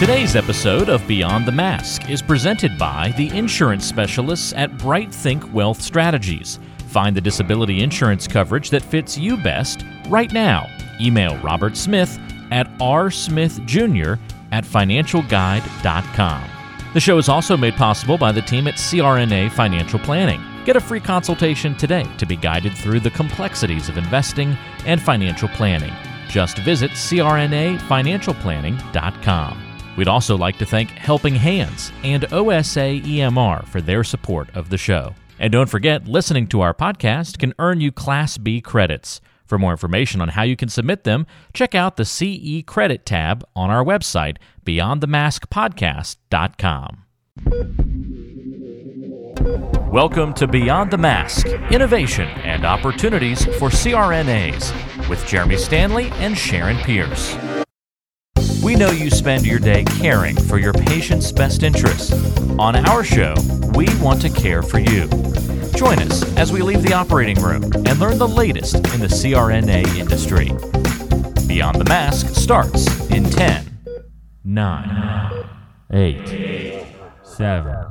Today's episode of Beyond the Mask is presented by the insurance specialists at Bright Think Wealth Strategies. Find the disability insurance coverage that fits you best right now. Email Robert Smith at rsmithjr at financialguide.com. The show is also made possible by the team at CRNA Financial Planning. Get a free consultation today to be guided through the complexities of investing and financial planning. Just visit crnafinancialplanning.com. We'd also like to thank Helping Hands and OSA EMR for their support of the show. And don't forget, listening to our podcast can earn you Class B credits. For more information on how you can submit them, check out the CE Credit tab on our website, beyondthemaskpodcast.com. Welcome to Beyond the Mask Innovation and Opportunities for CRNAs with Jeremy Stanley and Sharon Pierce. We know you spend your day caring for your patient's best interests. On our show, we want to care for you. Join us as we leave the operating room and learn the latest in the CRNA industry. Beyond the Mask starts in 10, 9, 8, 7.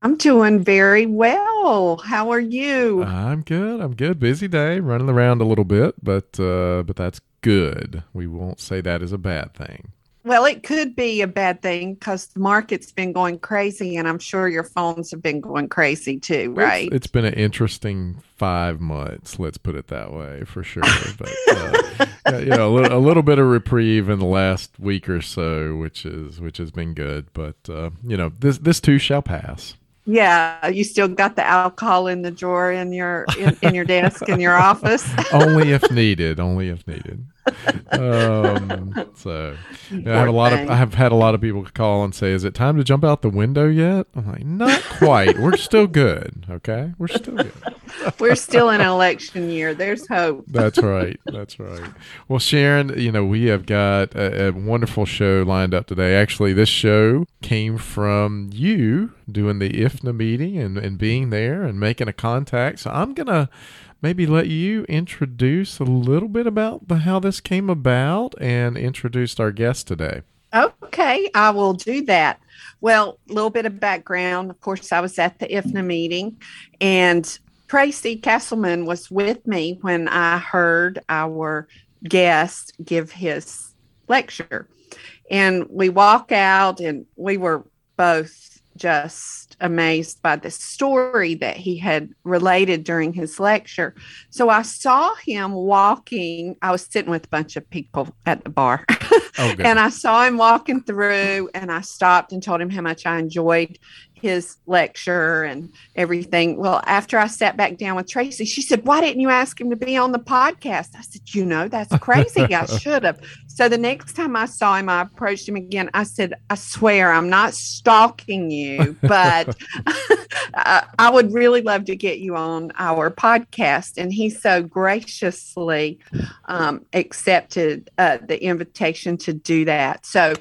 I'm doing very well. How are you? I'm good. I'm good. Busy day, running around a little bit, but uh, but that's good. We won't say that is a bad thing. Well, it could be a bad thing because the market's been going crazy, and I'm sure your phones have been going crazy too, right? It's, it's been an interesting five months. Let's put it that way, for sure. But uh, you know, a little, a little, bit of reprieve in the last week or so, which is which has been good. But uh, you know, this this too shall pass. Yeah, you still got the alcohol in the drawer in your in, in your desk in your office. only if needed. Only if needed. Um, so I have a lot of I have had a lot of people call and say, "Is it time to jump out the window yet?" I'm like, "Not quite. We're still good. Okay, we're still good. we're still in election year. There's hope." That's right. That's right. Well, Sharon, you know we have got a, a wonderful show lined up today. Actually, this show came from you doing the IFNA meeting and and being there and making a contact. So I'm gonna maybe let you introduce a little bit about the, how this came about and introduce our guest today. Okay, I will do that. Well, a little bit of background. Of course, I was at the IFNA meeting, and Tracy Castleman was with me when I heard our guest give his lecture. And we walk out, and we were both just amazed by the story that he had related during his lecture. So I saw him walking. I was sitting with a bunch of people at the bar. Oh, and I saw him walking through, and I stopped and told him how much I enjoyed his lecture and everything. Well, after I sat back down with Tracy, she said, Why didn't you ask him to be on the podcast? I said, You know, that's crazy. I should have. So the next time I saw him, I approached him again. I said, I swear I'm not stalking you, but I would really love to get you on our podcast. And he so graciously um, accepted uh, the invitation to do that. So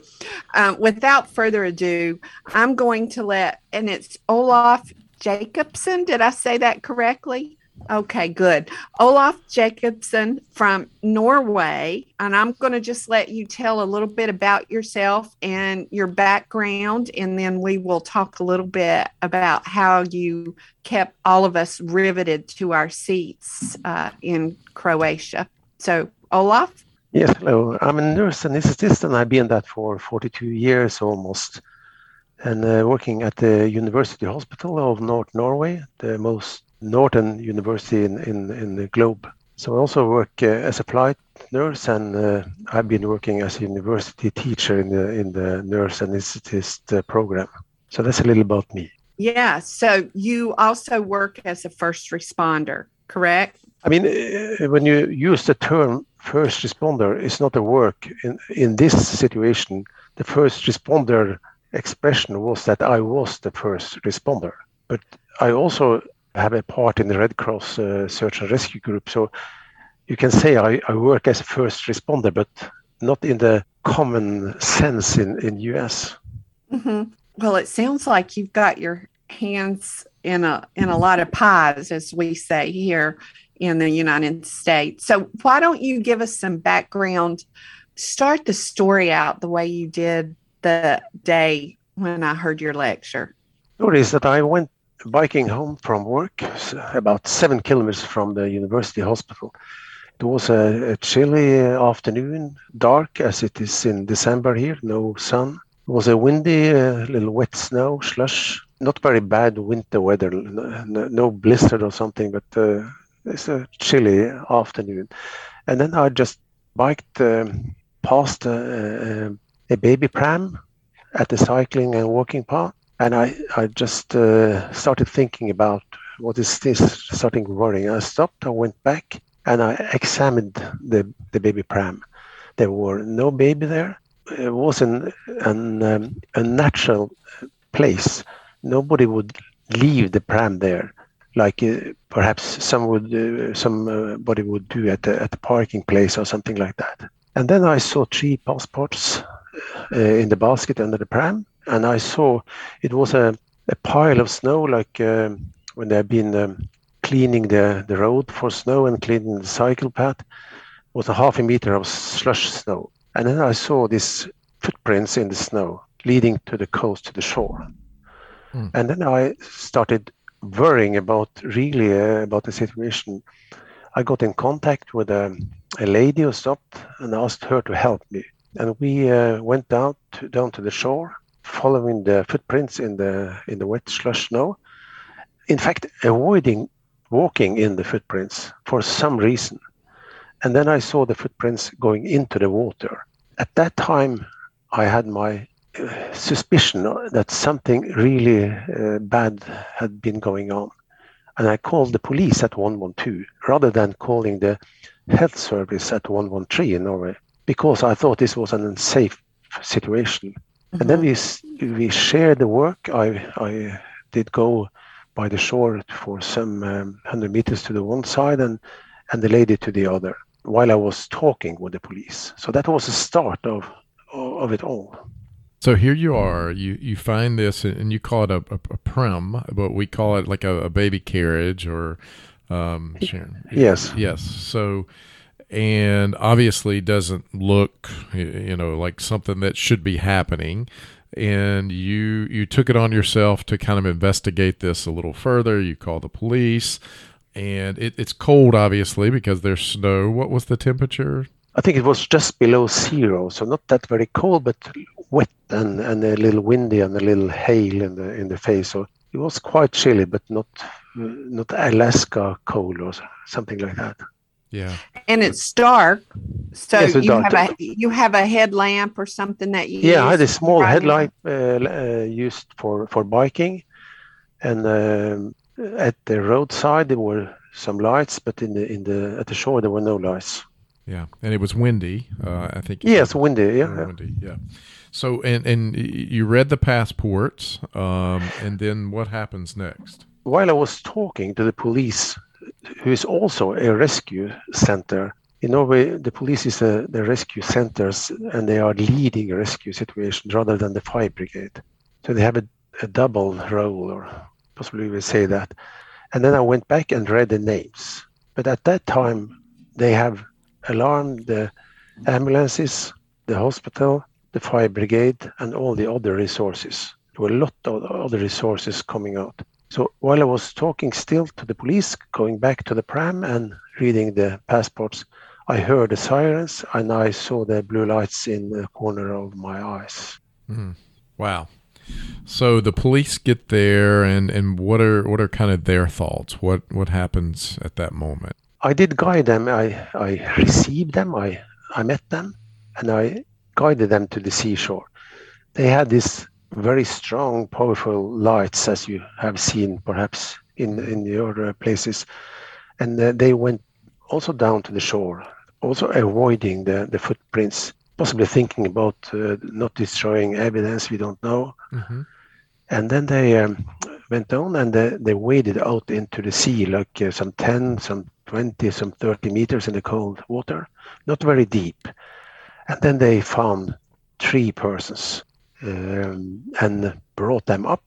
um, without further ado, I'm going to let and it's Olaf Jacobson. Did I say that correctly? Okay, good. Olaf Jacobson from Norway. And I'm going to just let you tell a little bit about yourself and your background. And then we will talk a little bit about how you kept all of us riveted to our seats uh, in Croatia. So, Olaf? Yes, hello. I'm a nurse anesthetist, and I've been that for 42 years almost and uh, working at the University Hospital of North Norway, the most northern university in, in, in the globe. So I also work uh, as a flight nurse, and uh, I've been working as a university teacher in the in the nurse anesthetist uh, program. So that's a little about me. Yeah. So you also work as a first responder, correct? I mean, uh, when you use the term first responder, it's not a work. In, in this situation, the first responder expression was that I was the first responder. But I also have a part in the Red Cross uh, search and rescue group. So you can say I, I work as a first responder, but not in the common sense in, in US. Mm-hmm. Well, it sounds like you've got your hands in a in a lot of pies, as we say here in the United States. So why don't you give us some background? Start the story out the way you did the day when I heard your lecture. Story is that I went biking home from work, about seven kilometers from the university hospital. It was a, a chilly afternoon, dark as it is in December here, no sun. It was a windy, uh, little wet snow, slush. Not very bad winter weather, no, no blizzard or something, but uh, it's a chilly afternoon. And then I just biked um, past a, a, baby pram at the cycling and walking path. And I, I just uh, started thinking about what is this, starting worrying. I stopped, I went back, and I examined the, the baby pram. There were no baby there. It was an, an um, a natural place. Nobody would leave the pram there like uh, perhaps some would uh, somebody would do at the, at the parking place or something like that. And then I saw three passports uh, in the basket under the pram, and I saw it was a, a pile of snow, like um, when they've been um, cleaning the, the road for snow and cleaning the cycle path, was a half a meter of slush snow. And then I saw these footprints in the snow leading to the coast, to the shore. Mm. And then I started worrying about really uh, about the situation, I got in contact with a, a, lady who stopped and asked her to help me. And we uh, went down to, down to the shore, following the footprints in the in the wet slush snow. In fact, avoiding walking in the footprints for some reason. And then I saw the footprints going into the water. At that time, I had my suspicion that something really uh, bad had been going on. And I called the police at 112 rather than calling the health service at 113 in Norway because I thought this was an unsafe situation. Mm-hmm. And then we, we shared the work. I, I did go by the shore for some um, 100 meters to the one side and, and the lady to the other while I was talking with the police. So that was the start of, of it all. So here you are. You you find this, and you call it a, a, a prim, but we call it like a, a baby carriage or um, Sharon. Yes. Yes. So, and obviously doesn't look, you know, like something that should be happening. And you you took it on yourself to kind of investigate this a little further. You call the police, and it, it's cold, obviously, because there's snow. What was the temperature? I think it was just below zero, so not that very cold, but wet and, and a little windy and a little hail in the in the face. So it was quite chilly, but not not Alaska cold or something like that. Yeah, and it's dark, so yes, you dark. have a you have a headlamp or something that you. Yeah, I had a small headlight uh, uh, used for for biking, and um, at the roadside there were some lights, but in the in the at the shore there were no lights. Yeah, and it was windy. Uh, I think. Yes, windy. Yeah, windy. Yeah. So, and and you read the passports, um, and then what happens next? While I was talking to the police, who is also a rescue center in Norway, the police is a, the rescue centers, and they are leading rescue situations rather than the fire brigade. So they have a, a double role, or possibly we say that. And then I went back and read the names. But at that time, they have alarm the ambulances, the hospital, the fire brigade, and all the other resources. There were a lot of other resources coming out. So while I was talking still to the police, going back to the pram and reading the passports, I heard the sirens and I saw the blue lights in the corner of my eyes. Mm. Wow. So the police get there, and, and what are what are kind of their thoughts? What what happens at that moment? I did guide them. I, I received them. I, I met them and I guided them to the seashore. They had this very strong, powerful lights, as you have seen perhaps in in your places, and uh, they went also down to the shore, also avoiding the the footprints, possibly thinking about uh, not destroying evidence we don't know. Mm-hmm. And then they um, went down and they, they waded out into the sea, like uh, some 10, some 20, some 30 meters in the cold water, not very deep. And then they found three persons um, and brought them up,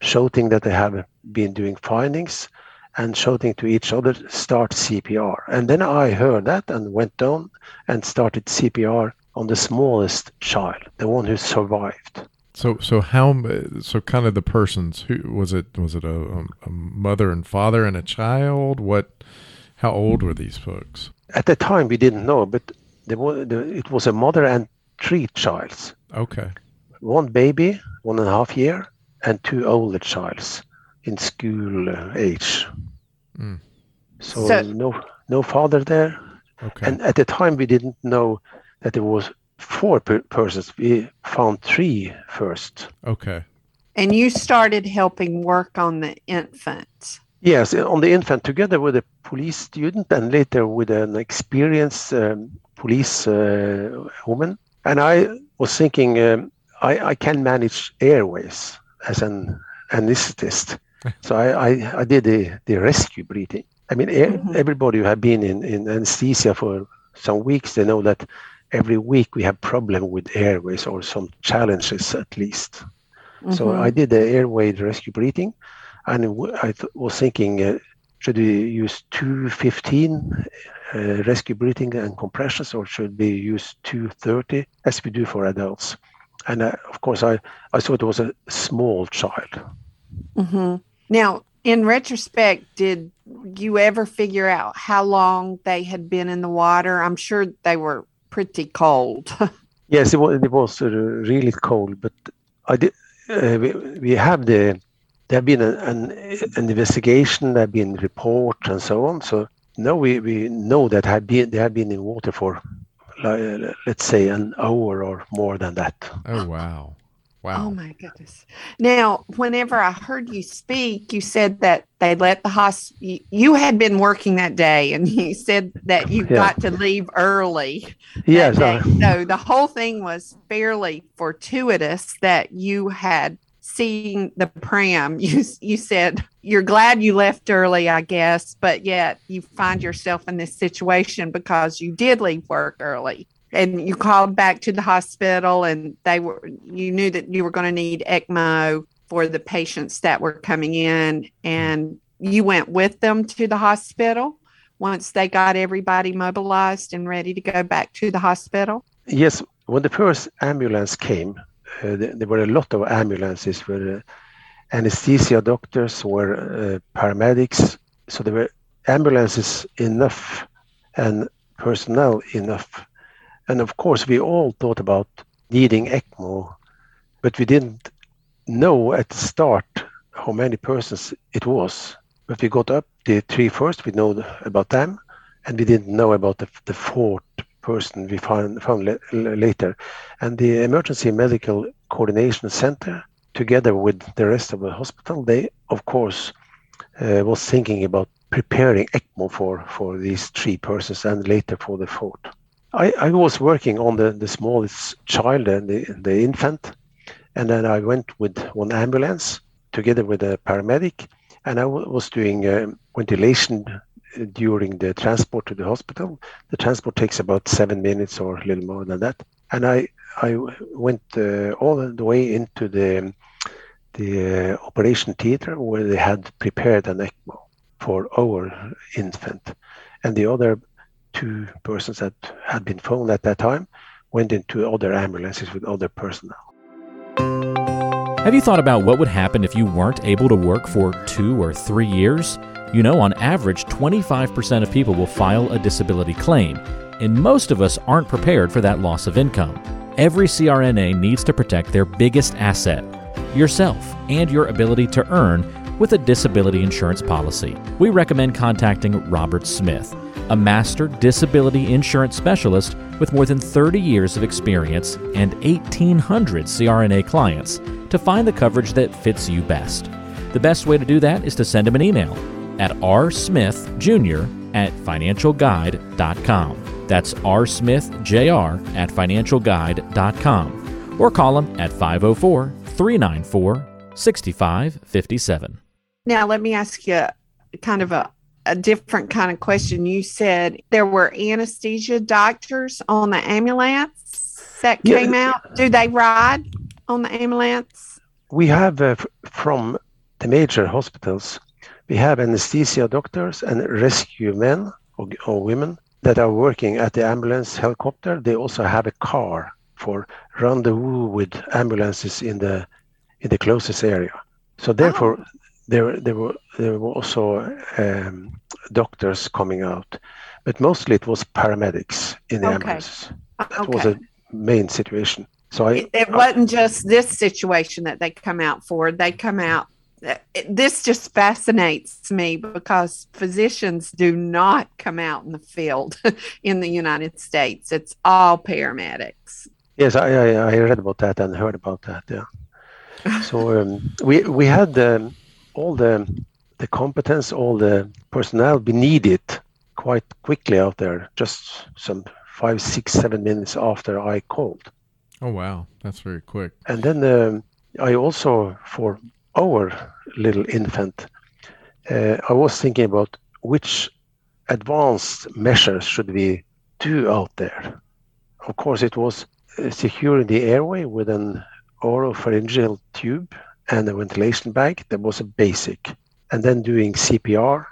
shouting that they have been doing findings and shouting to each other, start CPR. And then I heard that and went down and started CPR on the smallest child, the one who survived. So, so how? So, kind of the persons who was it? Was it a, a mother and father and a child? What? How old were these folks? At the time, we didn't know, but there was, it was a mother and three childs. Okay. One baby, one and a half year, and two older childs in school uh, age. Mm. So, so, no no father there. Okay. And at the time, we didn't know that there was four per- persons. We found three first. Okay. And you started helping work on the infant. Yes, on the infant, together with a police student and later with an experienced um, police uh, woman. And I was thinking, um, I, I, can manage airways as an anesthetist. so I, I, I, did the, the rescue breathing. I mean, mm-hmm. everybody who have been in, in anesthesia for some weeks, they know that every week we have problem with airways or some challenges at least. Mm-hmm. So I did the airway rescue breathing, and I th- was thinking, uh, should we use 215 uh, rescue breathing and compressions, or should we use 230 as we do for adults? And uh, of course, I, I thought it was a small child. Mm-hmm. Now, in retrospect, did you ever figure out how long they had been in the water? I'm sure they were pretty cold. yes, it was, it was uh, really cold, but I did. Uh, we, we have the there have been an, an, an investigation, there have been reports and so on. So now we, we know that have been they have been in water for uh, let's say an hour or more than that. Oh wow. Wow. Oh my goodness. Now, whenever I heard you speak, you said that they let the hospital, you had been working that day and you said that you yeah. got to leave early. Yes. So the whole thing was fairly fortuitous that you had seen the pram. You, you said you're glad you left early, I guess, but yet you find yourself in this situation because you did leave work early and you called back to the hospital and they were you knew that you were going to need ECMO for the patients that were coming in and you went with them to the hospital once they got everybody mobilized and ready to go back to the hospital yes when the first ambulance came there were a lot of ambulances where uh, anesthesia doctors were uh, paramedics so there were ambulances enough and personnel enough and of course, we all thought about needing ECMO, but we didn't know at the start how many persons it was. But we got up the three first, we know about them, and we didn't know about the, the fourth person we found, found later. And the Emergency Medical Coordination Center, together with the rest of the hospital, they, of course, uh, was thinking about preparing ECMO for, for these three persons and later for the fourth. I, I was working on the, the smallest child and the, the infant, and then I went with one ambulance together with a paramedic, and I w- was doing uh, ventilation during the transport to the hospital. The transport takes about seven minutes or a little more than that, and I I went uh, all the way into the the uh, operation theater where they had prepared an ECMO for our infant, and the other two persons that had been phoned at that time went into other ambulances with other personnel. Have you thought about what would happen if you weren't able to work for two or three years? You know, on average, 25% of people will file a disability claim, and most of us aren't prepared for that loss of income. Every CRNA needs to protect their biggest asset, yourself, and your ability to earn with a disability insurance policy. We recommend contacting Robert Smith a master disability insurance specialist with more than 30 years of experience and 1,800 CRNA clients to find the coverage that fits you best. The best way to do that is to send him an email at rsmithjr at financialguide.com. That's rsmithjr at financialguide.com. Or call him at 504 394 6557. Now, let me ask you kind of a, a different kind of question. You said there were anesthesia doctors on the ambulance that Yeah. came out. Do they ride on the ambulance? We have uh, from the major hospitals, we have anesthesia doctors and rescue men or, or women that are working at the ambulance helicopter. They also have a car for rendezvous with ambulances in the in the closest area. So therefore, there there were there were also um, doctors coming out, but mostly it was paramedics in the Okay. ambulances. That was Okay. a main situation. So I, It, it wasn't just this situation that they come out for. They come out. It- This just fascinates me because physicians do not come out in the field in the United States. It's all paramedics. Yes, I, I, I read about that and heard about that. Yeah. So um, we we had um, all the the competence, all the personnel we needed quite quickly out there. Just some five, six, seven minutes after I called, Oh wow, that's very quick. and then um, I also for our little infant, uh, I was thinking about which advanced measures should we do out there. Of course, it was uh, securing the airway with an oropharyngeal tube and a ventilation bag. That was a basic. And then doing CPR,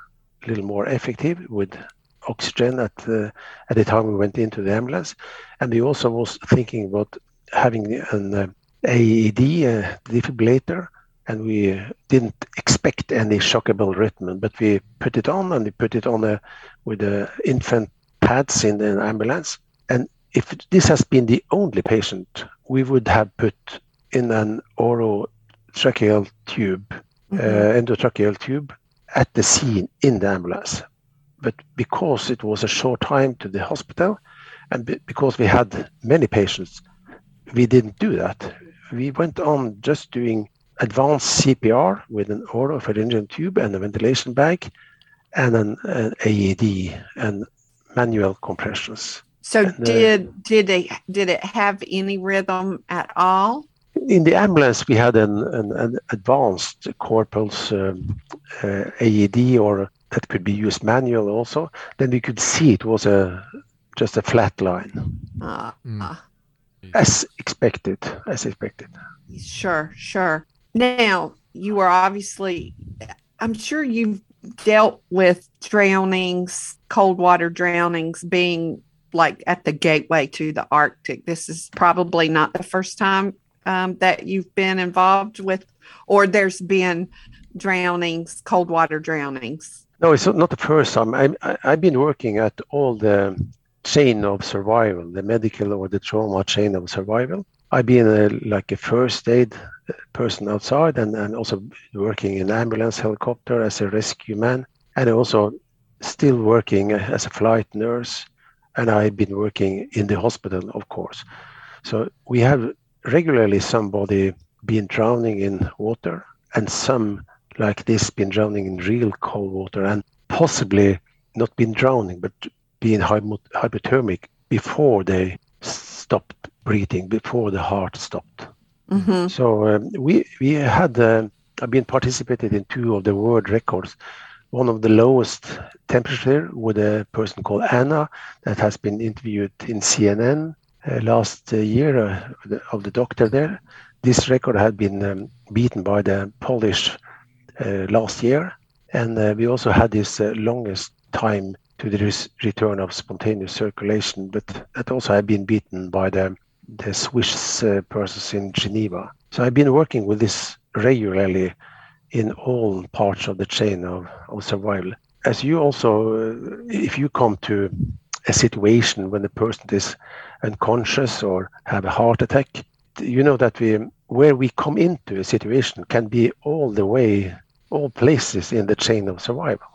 a little more effective with oxygen at the, at the time we went into the ambulance. And we also was thinking about having an uh, AED, a defibrillator, and we didn't expect any shockable rhythm, but we put it on and we put it on a, with the infant pads in the ambulance. And if this has been the only patient, we would have put in an orotracheal tube, uh, endotracheal tube, at the scene in the ambulance. But because it was a short time to the hospital, and be- because we had many patients, we didn't do that. We went on just doing advanced CPR with an oropharyngeal tube and a ventilation bag, and an, an AED and manual compressions. So And, uh, did did they did it have any rhythm at all? In the ambulance, we had an, an, an advanced corporal's um, uh, AED, or that could be used manual also. Then we could see it was a just a flat line, Uh, Mm. uh, as expected, as expected. sure, sure. Now you are obviously. I'm sure you've dealt with drownings, cold water drownings, being like at the gateway to the Arctic. This is probably not the first time um, that you've been involved with, or there's been drownings, cold water drownings. No, it's not the first time. I, I've been working at all the chain of survival, the medical or the trauma chain of survival. I've been a, like a first aid person outside and, and also working in ambulance helicopter as a rescue man and also still working as a flight nurse and I've been working in the hospital of course. So we have regularly somebody been drowning in water and some like this been drowning in real cold water and possibly not been drowning but being hypothermic before they stopped breathing before the heart stopped hmm so um, we we had uh, been participated in two of the world records. One of the lowest temperature with a person called Anna that has been interviewed in CNN uh, last uh, year uh, the- of the doctor there. This record had been um, beaten by the Polish uh, last year, and uh, we also had this longest time to the res- return of spontaneous circulation, but that also had been beaten by the the Swiss uh, persons in Geneva. So I've been working with this regularly in all parts of the chain of, of survival. As you also, uh, if you come to a situation when the person is unconscious or have a heart attack, you know that we, where we come into a situation can be all the way, all places in the chain of survival.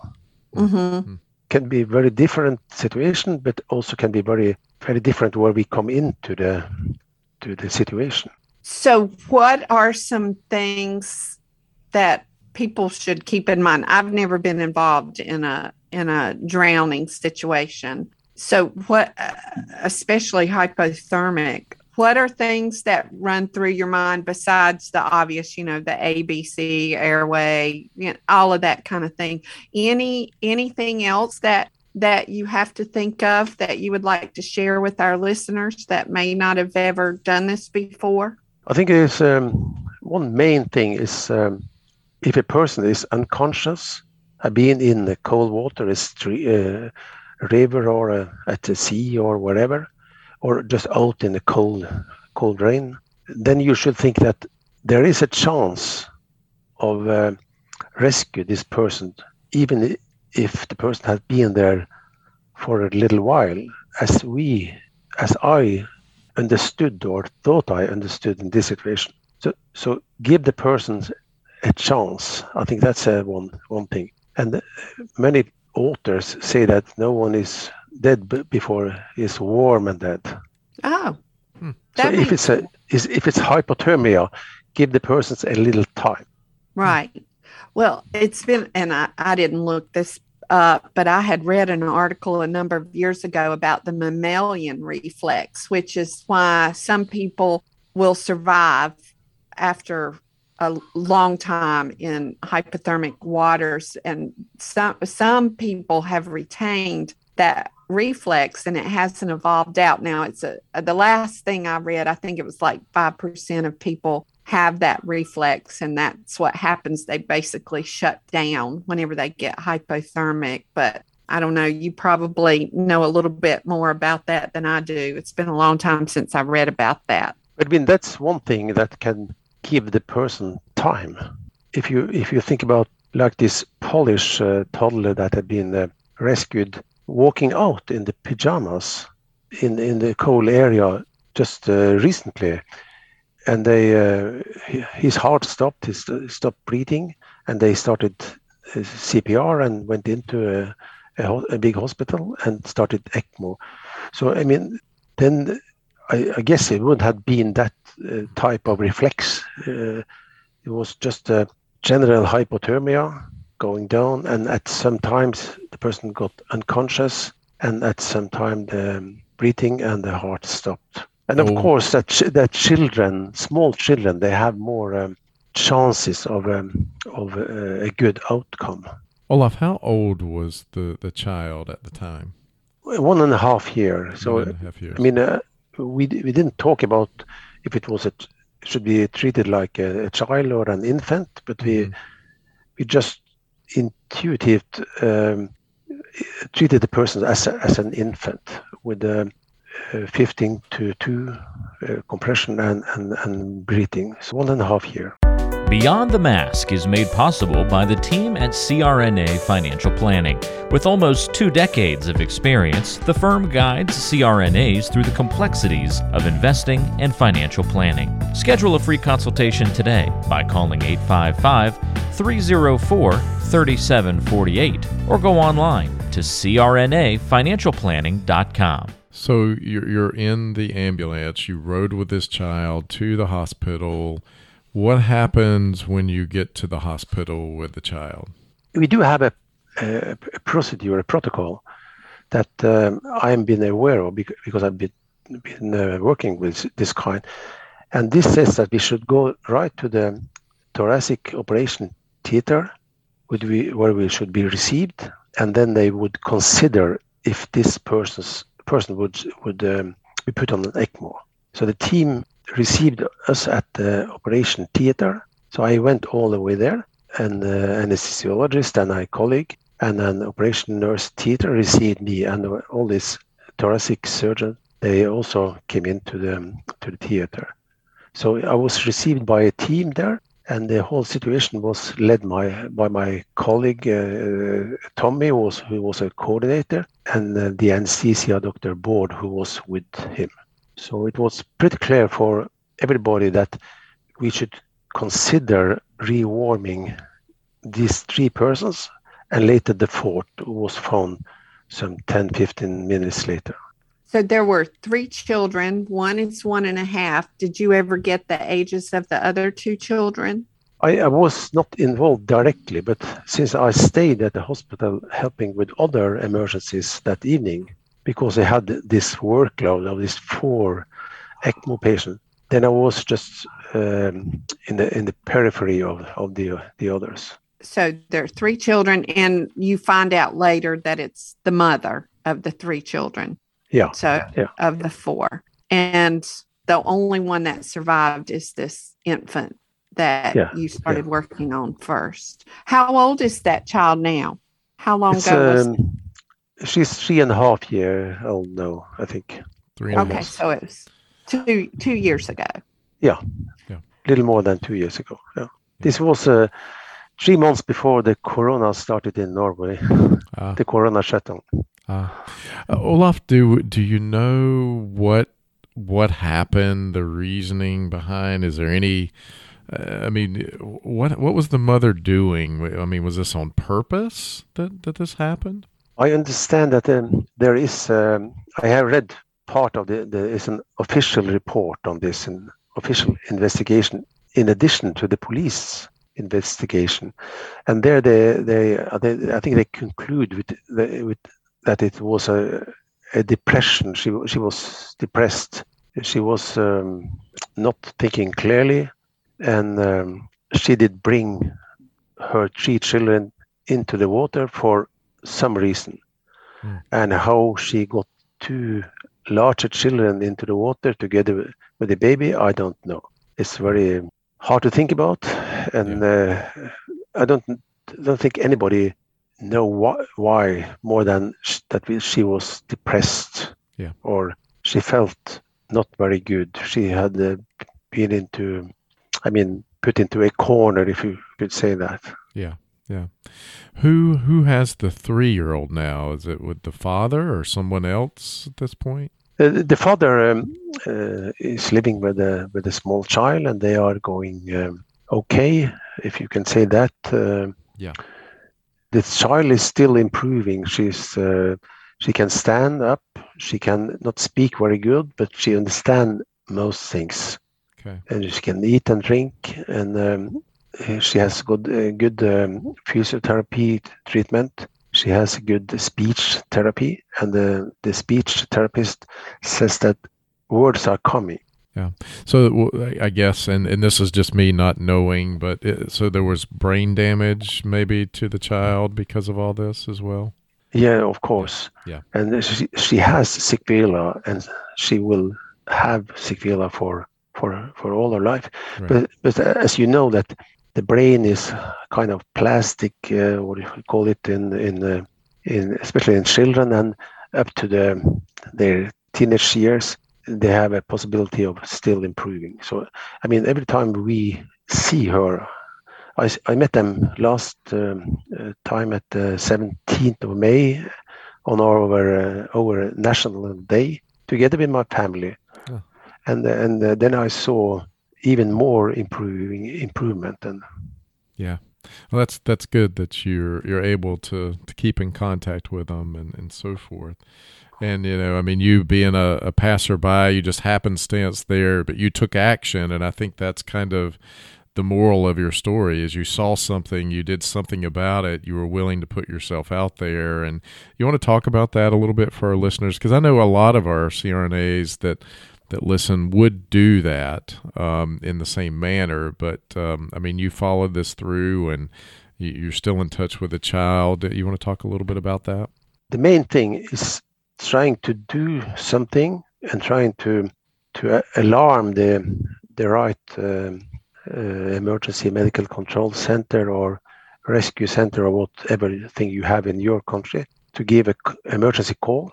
hmm can be very different situation, but also can be very very different where we come into the to the situation. So, what are some things that people should keep in mind? I've never been involved in a in a drowning situation. So, what, especially hypothermic, what are things that run through your mind besides the obvious you know the abc airway you know, all of that kind of thing any anything else that that you have to think of that you would like to share with our listeners that may not have ever done this before? I think is um, one main thing is um, if a person is unconscious uh, being in the cold water a street, uh, river or at the sea or wherever or just out in the cold cold rain, then you should think that there is a chance of uh, rescue this person, even if the person has been there for a little while, as we, as I understood or thought I understood in this situation. So, so give the person a chance. I think that's uh, one one thing. And many authors say that no one is dead before it's warm and dead. Oh. Hmm. So if it's a is if it's hypothermia, give the person a little time. Right. Well, it's been and I, I didn't look this up, but I had read an article a number of years ago about the mammalian reflex, which is why some people will survive after a long time in hypothermic waters. And some some people have retained that reflex and it hasn't evolved out. Now it's a, the last thing i read i think it was like 5% of people have that reflex and that's what happens. They basically shut down whenever they get hypothermic but i don't know. You probably know a little bit more about that than i do. It's been a long time since i read about that. I mean that's one thing that can give the person time. If you if you think about like this polish uh, toddler that had been uh, rescued walking out in the pajamas in in the cold area just uh, recently, and they uh, his heart stopped, he st- stopped breathing, and they started uh, CPR and went into a, a, a, big hospital and started ECMO. So I mean, then I, I guess it wouldn't have been that uh, type of reflex. Uh, it was just a general hypothermia going down, and at some times the person got unconscious, and at some time the breathing and the heart stopped. And of oh. course, that ch- that children, small children, they have more um, chances of um, of uh, a good outcome. Olaf, how old was the the child at the time? One and a half year. So One and a half years. I mean, uh, we we didn't talk about if it was a should be treated like a, a child or an infant, but we mm-hmm. we just intuitive um, treated the person as, a, as an infant with a, a 15 to 2 uh, compression and, and, and breathing. So one and a half year. Beyond the Mask is made possible by the team at CRNA Financial Planning. With almost two decades of experience, the firm guides CRNAs through the complexities of investing and financial planning. Schedule a free consultation today by calling 855 304 3748 or go online to crnafinancialplanning.com. So you're, you're in the ambulance, you rode with this child to the hospital what happens when you get to the hospital with the child? We do have a, a, a procedure, a protocol that um, I've been aware of because I've been, been uh, working with this kind. And this says that we should go right to the thoracic operation theater where we should be received. And then they would consider if this person's, person would, would um, be put on an ECMO. So the team received us at the operation theater. So I went all the way there, and the anesthesiologist and my colleague and an operation nurse theater received me, and all these thoracic surgeons they also came into the to the theater. So I was received by a team there, and the whole situation was led by by my colleague uh, Tommy, was who was a coordinator, and uh, the anesthesia doctor Board, who was with him. So it was pretty clear for everybody that we should consider rewarming these three persons, and later the fourth was found some 10, 15 minutes later. So there were three children. One is one and a half. Did you ever get the ages of the other two children? I, I, was not involved directly, but since I stayed at the hospital helping with other emergencies that evening, because I had this workload of these four ECMO patients, then I was just um, in the in the periphery of, of the the others. So there are three children, and you find out later that it's the mother of the three children. Yeah. So yeah. of the four, and the only one that survived is this infant that Yeah, you started yeah. working on first. How old is that child now? How long It's, ago was um, she's three and a half year old now, I think. Three and Okay, half. so it was two two years ago. Yeah. Yeah. Little more than two years ago. Yeah. This was uh, three months before the corona started in Norway, Ah. the corona shutdown. Uh, Olaf, do do you know what what happened? The reasoning behind? Is there any? Uh, I mean, what what was the mother doing? I mean, was this on purpose that that this happened? I understand that um, there is. Um, I have read part of the. There is an official report on this, an official investigation, in addition to the police investigation, and there they they, they I think they conclude with the, with that it was a a depression. She she was depressed. She was um, not thinking clearly, and um, she did bring her three children into the water for some reason and how she got two larger children into the water together with the baby, I don't know. It's very hard to think about, and uh, I don't don't think anybody know why, why more than sh- that we, she was depressed, Yeah. or she felt not very good. She had uh, been into, I mean, put into a corner, if you could say that. Yeah, yeah. Who who has the three year old now? Is it with the father or someone else at this point? Uh, the father um, uh, is living with a with a small child, and they are going um, okay, if you can say that. Uh, Yeah. The child is still improving. She's uh, she can stand up. She can not speak very good, but she understand most things, Okay. and she can eat and drink, and um, uh, she has good uh, good um, physiotherapy treatment. She has good speech therapy, and the, the speech therapist says that words are coming. So I guess, and, and this is just me not knowing, but it, so there was brain damage maybe to the child because of all this as well. Yeah, of course. Yeah. And she, she has sequela, and she will have sequela for for for all her life. Right. But but as you know, that the brain is kind of plastic. Uh, what do you call it in in uh, in especially in children and up to the their teenage years, they have a possibility of still improving. So I mean, every time we see her. I, I met them last um, uh, time at the 17th of May on our uh, our national day together with my family, Oh. and and uh, then I saw even more improving improvement and Yeah. Well, that's that's good that you're you're able to to keep in contact with them and and so forth. And you know, I mean, you being a, a passerby, you just happenstance there, but you took action, and I think that's kind of the moral of your story is you saw something, you did something about it, you were willing to put yourself out there, and you want to talk about that a little bit for our listeners because I know a lot of our CRNAs that that listen would do that um, in the same manner. But um, I mean, you followed this through, and you, you're still in touch with the child. You want to talk a little bit about that? the main thing is trying to do something and trying to to alarm the the right um, uh, emergency medical control center or rescue center or whatever thing you have in your country to give a c- emergency call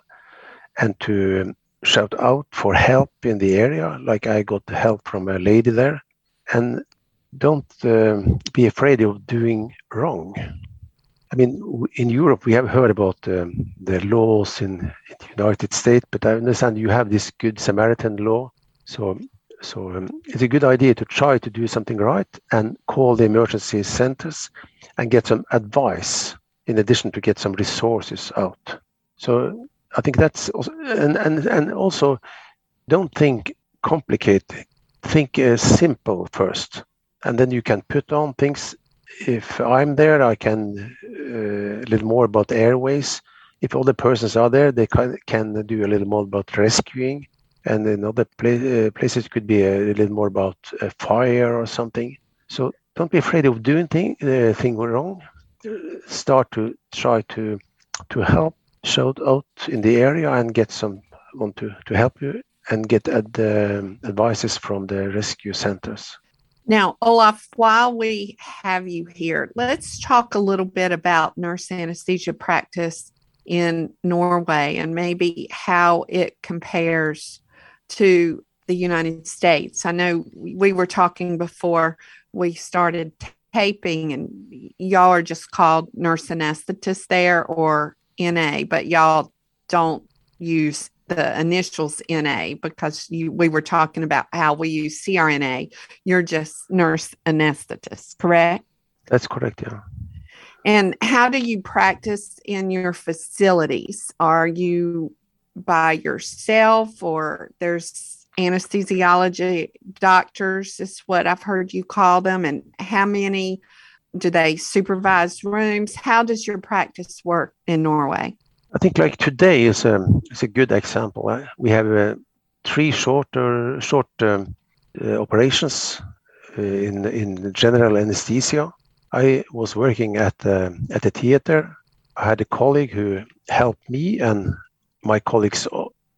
and to shout out for help in the area. Like i got help from a lady there and don't um, be afraid of doing wrong I mean, in Europe, we have heard about um, the laws in, in the United States, but I understand you have this Good Samaritan law. So, so um, it's a good idea to try to do something right and call the emergency centers and get some advice in addition to get some resources out. So I think that's also, and and and also don't think complicated. Think uh, simple first, and then you can put on things. If I'm there, I can uh, a little more about airways. If other persons are there, they can, can do a little more about rescuing, and in other pla- uh, places could be a, little more about a fire or something. So don't be afraid of doing thing uh, thing wrong. Start to try to to help, shout out in the area, and get someone to to help you and get ad, um, advices from the rescue centers. Now, Olaf, while we have you here, let's talk a little bit about nurse anesthesia practice in Norway and maybe how it compares to the United States. I know we were talking before we started taping, and y'all are just called nurse anesthetist there or NA, but y'all don't use the initials NA because you, we were talking about how we use CRNA. You're just nurse anesthetist, correct? That's correct, yeah. And how do you practice in your facilities? Are you by yourself or there's anesthesiology doctors is what I've heard you call them and how many do they supervise rooms? How does your practice work in Norway? I think like today is a is a good example. Uh, we have uh, three shorter short um, uh, operations uh, in in general anesthesia. I was working at the at the theater. I had a colleague who helped me and my colleagues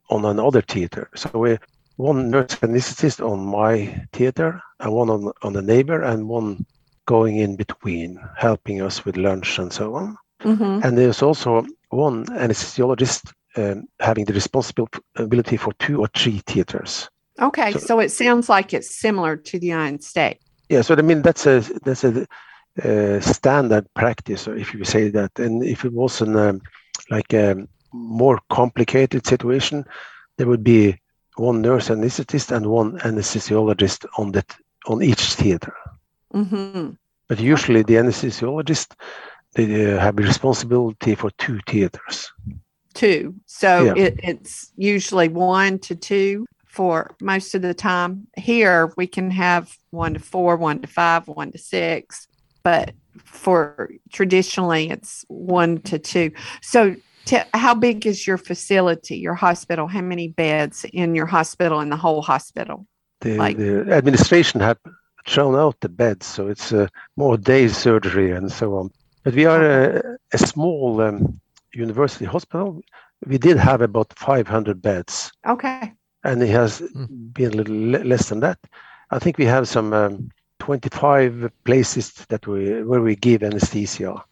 on another theater. So we one nurse anesthetist on my theater and one on on the neighbor and one going in between, helping us with lunch and so on. Mm-hmm. And there's also one anesthesiologist um, having the responsibility for two or three theaters. Okay, so, so, it sounds like it's similar to the United States. Yeah, so I mean that's a that's a, a standard practice, if you say that. And if it was an um, like a more complicated situation, there would be one nurse anesthetist and one anesthesiologist on that on each theater. Mm-hmm. But usually the anesthesiologist they uh, have responsibility for two theaters. Two. So yeah. it, it's usually one to two for most of the time. Here we can have one to four, one to five, one to six, but for traditionally it's one to two. So t- how big is your facility, your hospital? How many beds in your hospital in the whole hospital? The, like, the administration have thrown out the beds, so it's uh, more day surgery and so on. But we are a, a small um, university hospital. We did have about 500 beds. Okay. And it has mm. been a little less than that. I think we have some um, 25 places that we where we give anesthesia.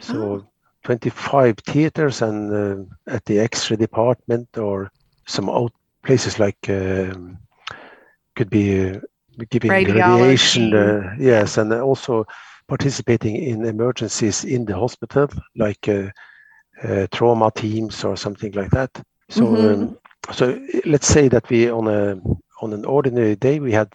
So oh. 25 theaters and uh, at the X-ray department or some out places like um, could be uh, giving Radiology. radiation. Uh, yes, and also participating in emergencies in the hospital, like uh, uh, trauma teams or something like that. So, mm-hmm. um, so let's say that we on a on an ordinary day we had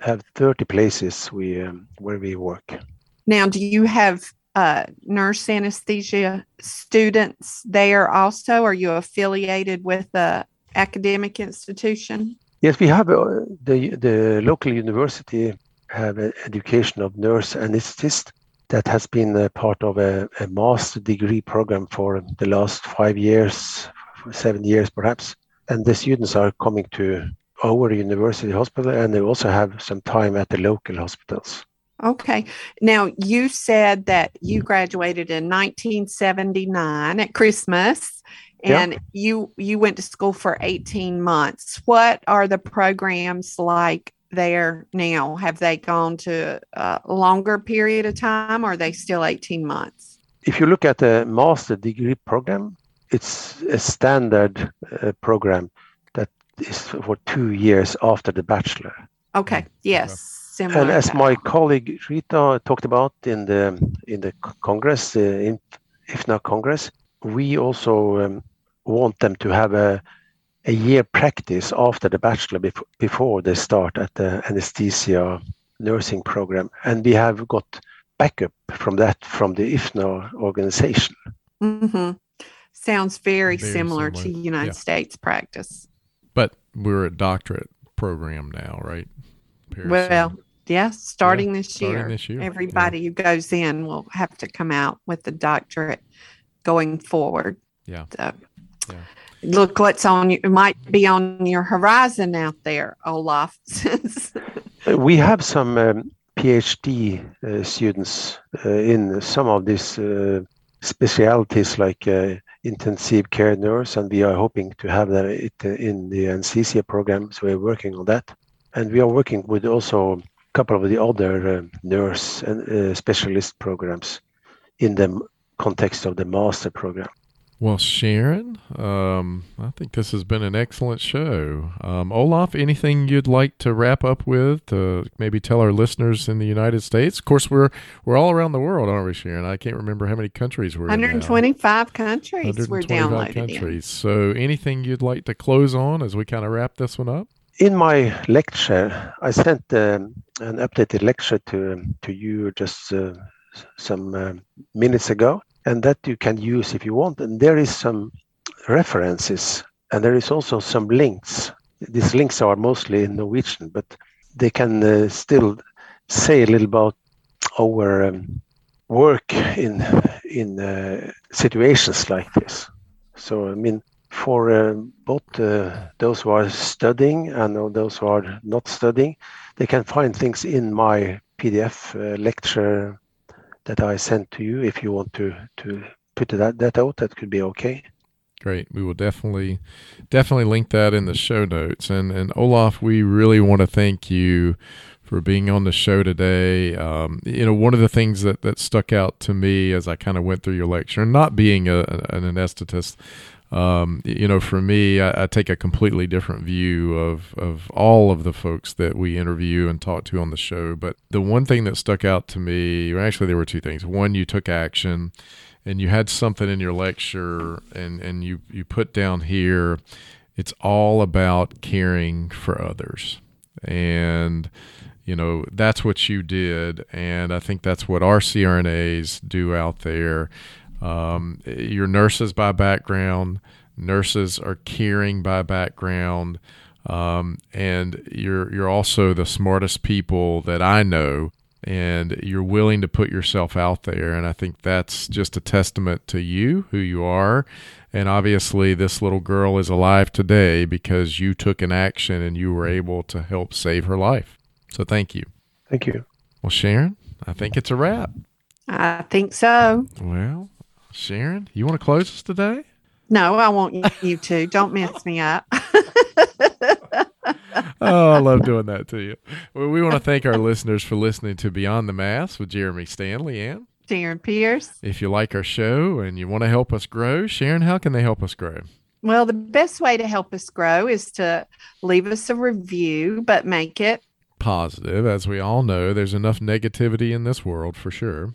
have 30 places we um, where we work. Now, do you have uh, nurse anesthesia students there also? Are you affiliated with a academic institution? Yes, we have uh, the the local university have an education of nurse anesthetist that has been a part of a, a master degree program for the last five years, seven years perhaps. And the students are coming to our university hospital and they also have some time at the local hospitals. Okay. Now, you said that you graduated in 1979 at Christmas and you you went to school for 18 months. What are the programs like there now? Have they gone to a longer period of time or are they still 18 months? If you look at the master degree program, it's a standard uh, program that is for two years after the bachelor. Okay, yes. Similar and as my colleague Rita talked about in the in the Congress, uh, in IFNA Congress, we also um, want them to have a a year practice after the bachelor bef- before they start at the anesthesia nursing program. And we have got backup from that from the IFNA organization. Mm-hmm. Sounds very, Very similar, to. United Yeah. States practice. But we're a doctorate program now, right? Pierce? Well, yeah, starting this starting year. this year, yeah. Everybody who goes in will have to come out with the doctorate going forward. Yeah. So, Yeah. Look what's on you. Might be on your horizon out there, Olaf. Uh, We have some um, PhD uh, students uh, in some of these uh, specialities like uh, intensive care nurse, and we are hoping to have that uh, in the NCCA program. So we're working on that, and we are working with also a couple of the other nurse and specialist programs in the context of the master program. Well, Sharon, um, I think this has been an excellent show. Um, Olaf, anything you'd like to wrap up with to maybe tell our listeners in the United States? Of course, we're we're all around the world, aren't we, Sharon? I can't remember how many countries we're in. now. 125 countries we're 125 downloaded in. So, anything you'd like to close on as we kind of wrap this one up? in my lecture, I sent um, an updated lecture to to you just uh, some um minutes ago, and that you can use if you want. And there is some references, and there is also some links. These links are mostly in Norwegian, but they can uh, still say a little about our um, work in in uh, situations like this. So I mean, for uh, both uh, those who are studying and those who are not studying, they can find things in my PDF uh, lecture that I sent to you. If you want to to put that that out, that could be okay. Great. We will definitely definitely link that in the show notes. And and Olaf, we really want to thank you for being on the show today. Um, you know, one of the things that that stuck out to me as I kind of went through your lecture, and not being a, an anesthetist, um, you know, for me, I, I take a completely different view of of all of the folks that we interview and talk to on the show. But the one thing that stuck out to me, or actually, there were two things. One, you took action and you had something in your lecture and and you you put down here it's all about caring for others and you know that's what you did and i think that's what our crnas do out there um, your nurses by background nurses are caring by background um, and you're you're also the smartest people that i know and you're willing to put yourself out there. And I think that's just a testament to you, who you are. And obviously, this little girl is alive today because you took an action and you were able to help save her life. So thank you. Thank you. Well, Sharon, I think it's a wrap. I think so. Well, Sharon, you want to close us today? No, I want you- to. Don't mess me up. oh, I love doing that to you. Well, we want to thank our listeners for listening to Beyond the Mask with Jeremy Stanley. And Sharon Pierce. if you like our show and you want to help us grow, Sharon, how can they help us grow? Well, the best way to help us grow is to leave us a review, but make it Positive. As we all know, there's enough negativity in this world for sure.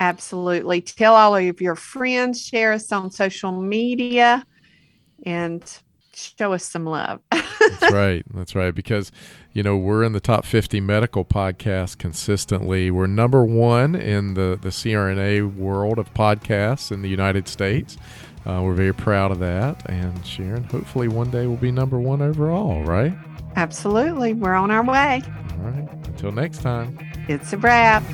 Absolutely. Tell all of your friends, share us on social media, and show us some love. That's right. That's right. Because, you know, we're in the top 50 medical podcasts consistently. We're number one in the, the CRNA world of podcasts in the United States. Uh, we're very proud of that. And Sharon, hopefully one day we'll be number one overall, right? absolutely. We're on our way. All right. Until next time. It's a wrap.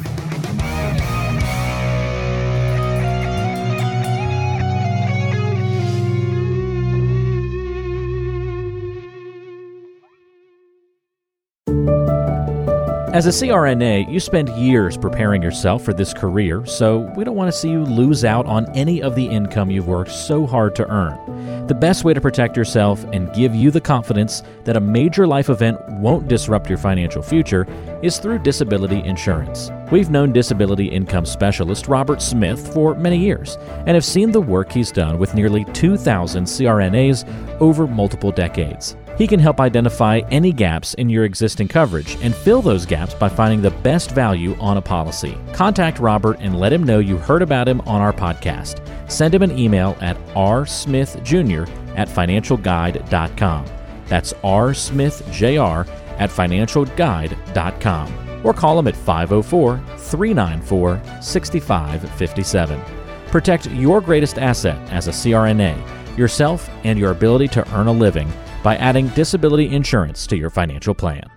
As a CRNA, you spend years preparing yourself for this career, so we don't want to see you lose out on any of the income you've worked so hard to earn. The best way to protect yourself and give you the confidence that a major life event won't disrupt your financial future is through disability insurance. We've known disability income specialist Robert Smith for many years and have seen the work he's done with nearly 2,000 CRNAs over multiple decades. He can help identify any gaps in your existing coverage and fill those gaps by finding the best value on a policy. Contact Robert and let him know you heard about him on our podcast. Send him an email at rsmithjr at financialguide.com. That's rsmithjr at financialguide.com. Or call him at 504 394 6557. Protect your greatest asset as a CRNA, yourself, and your ability to earn a living by adding disability insurance to your financial plan.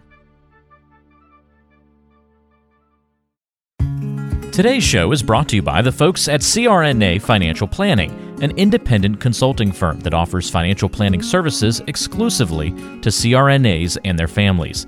Today's show is brought to you by the folks at CRNA Financial Planning, an independent consulting firm that offers financial planning services exclusively to CRNAs and their families.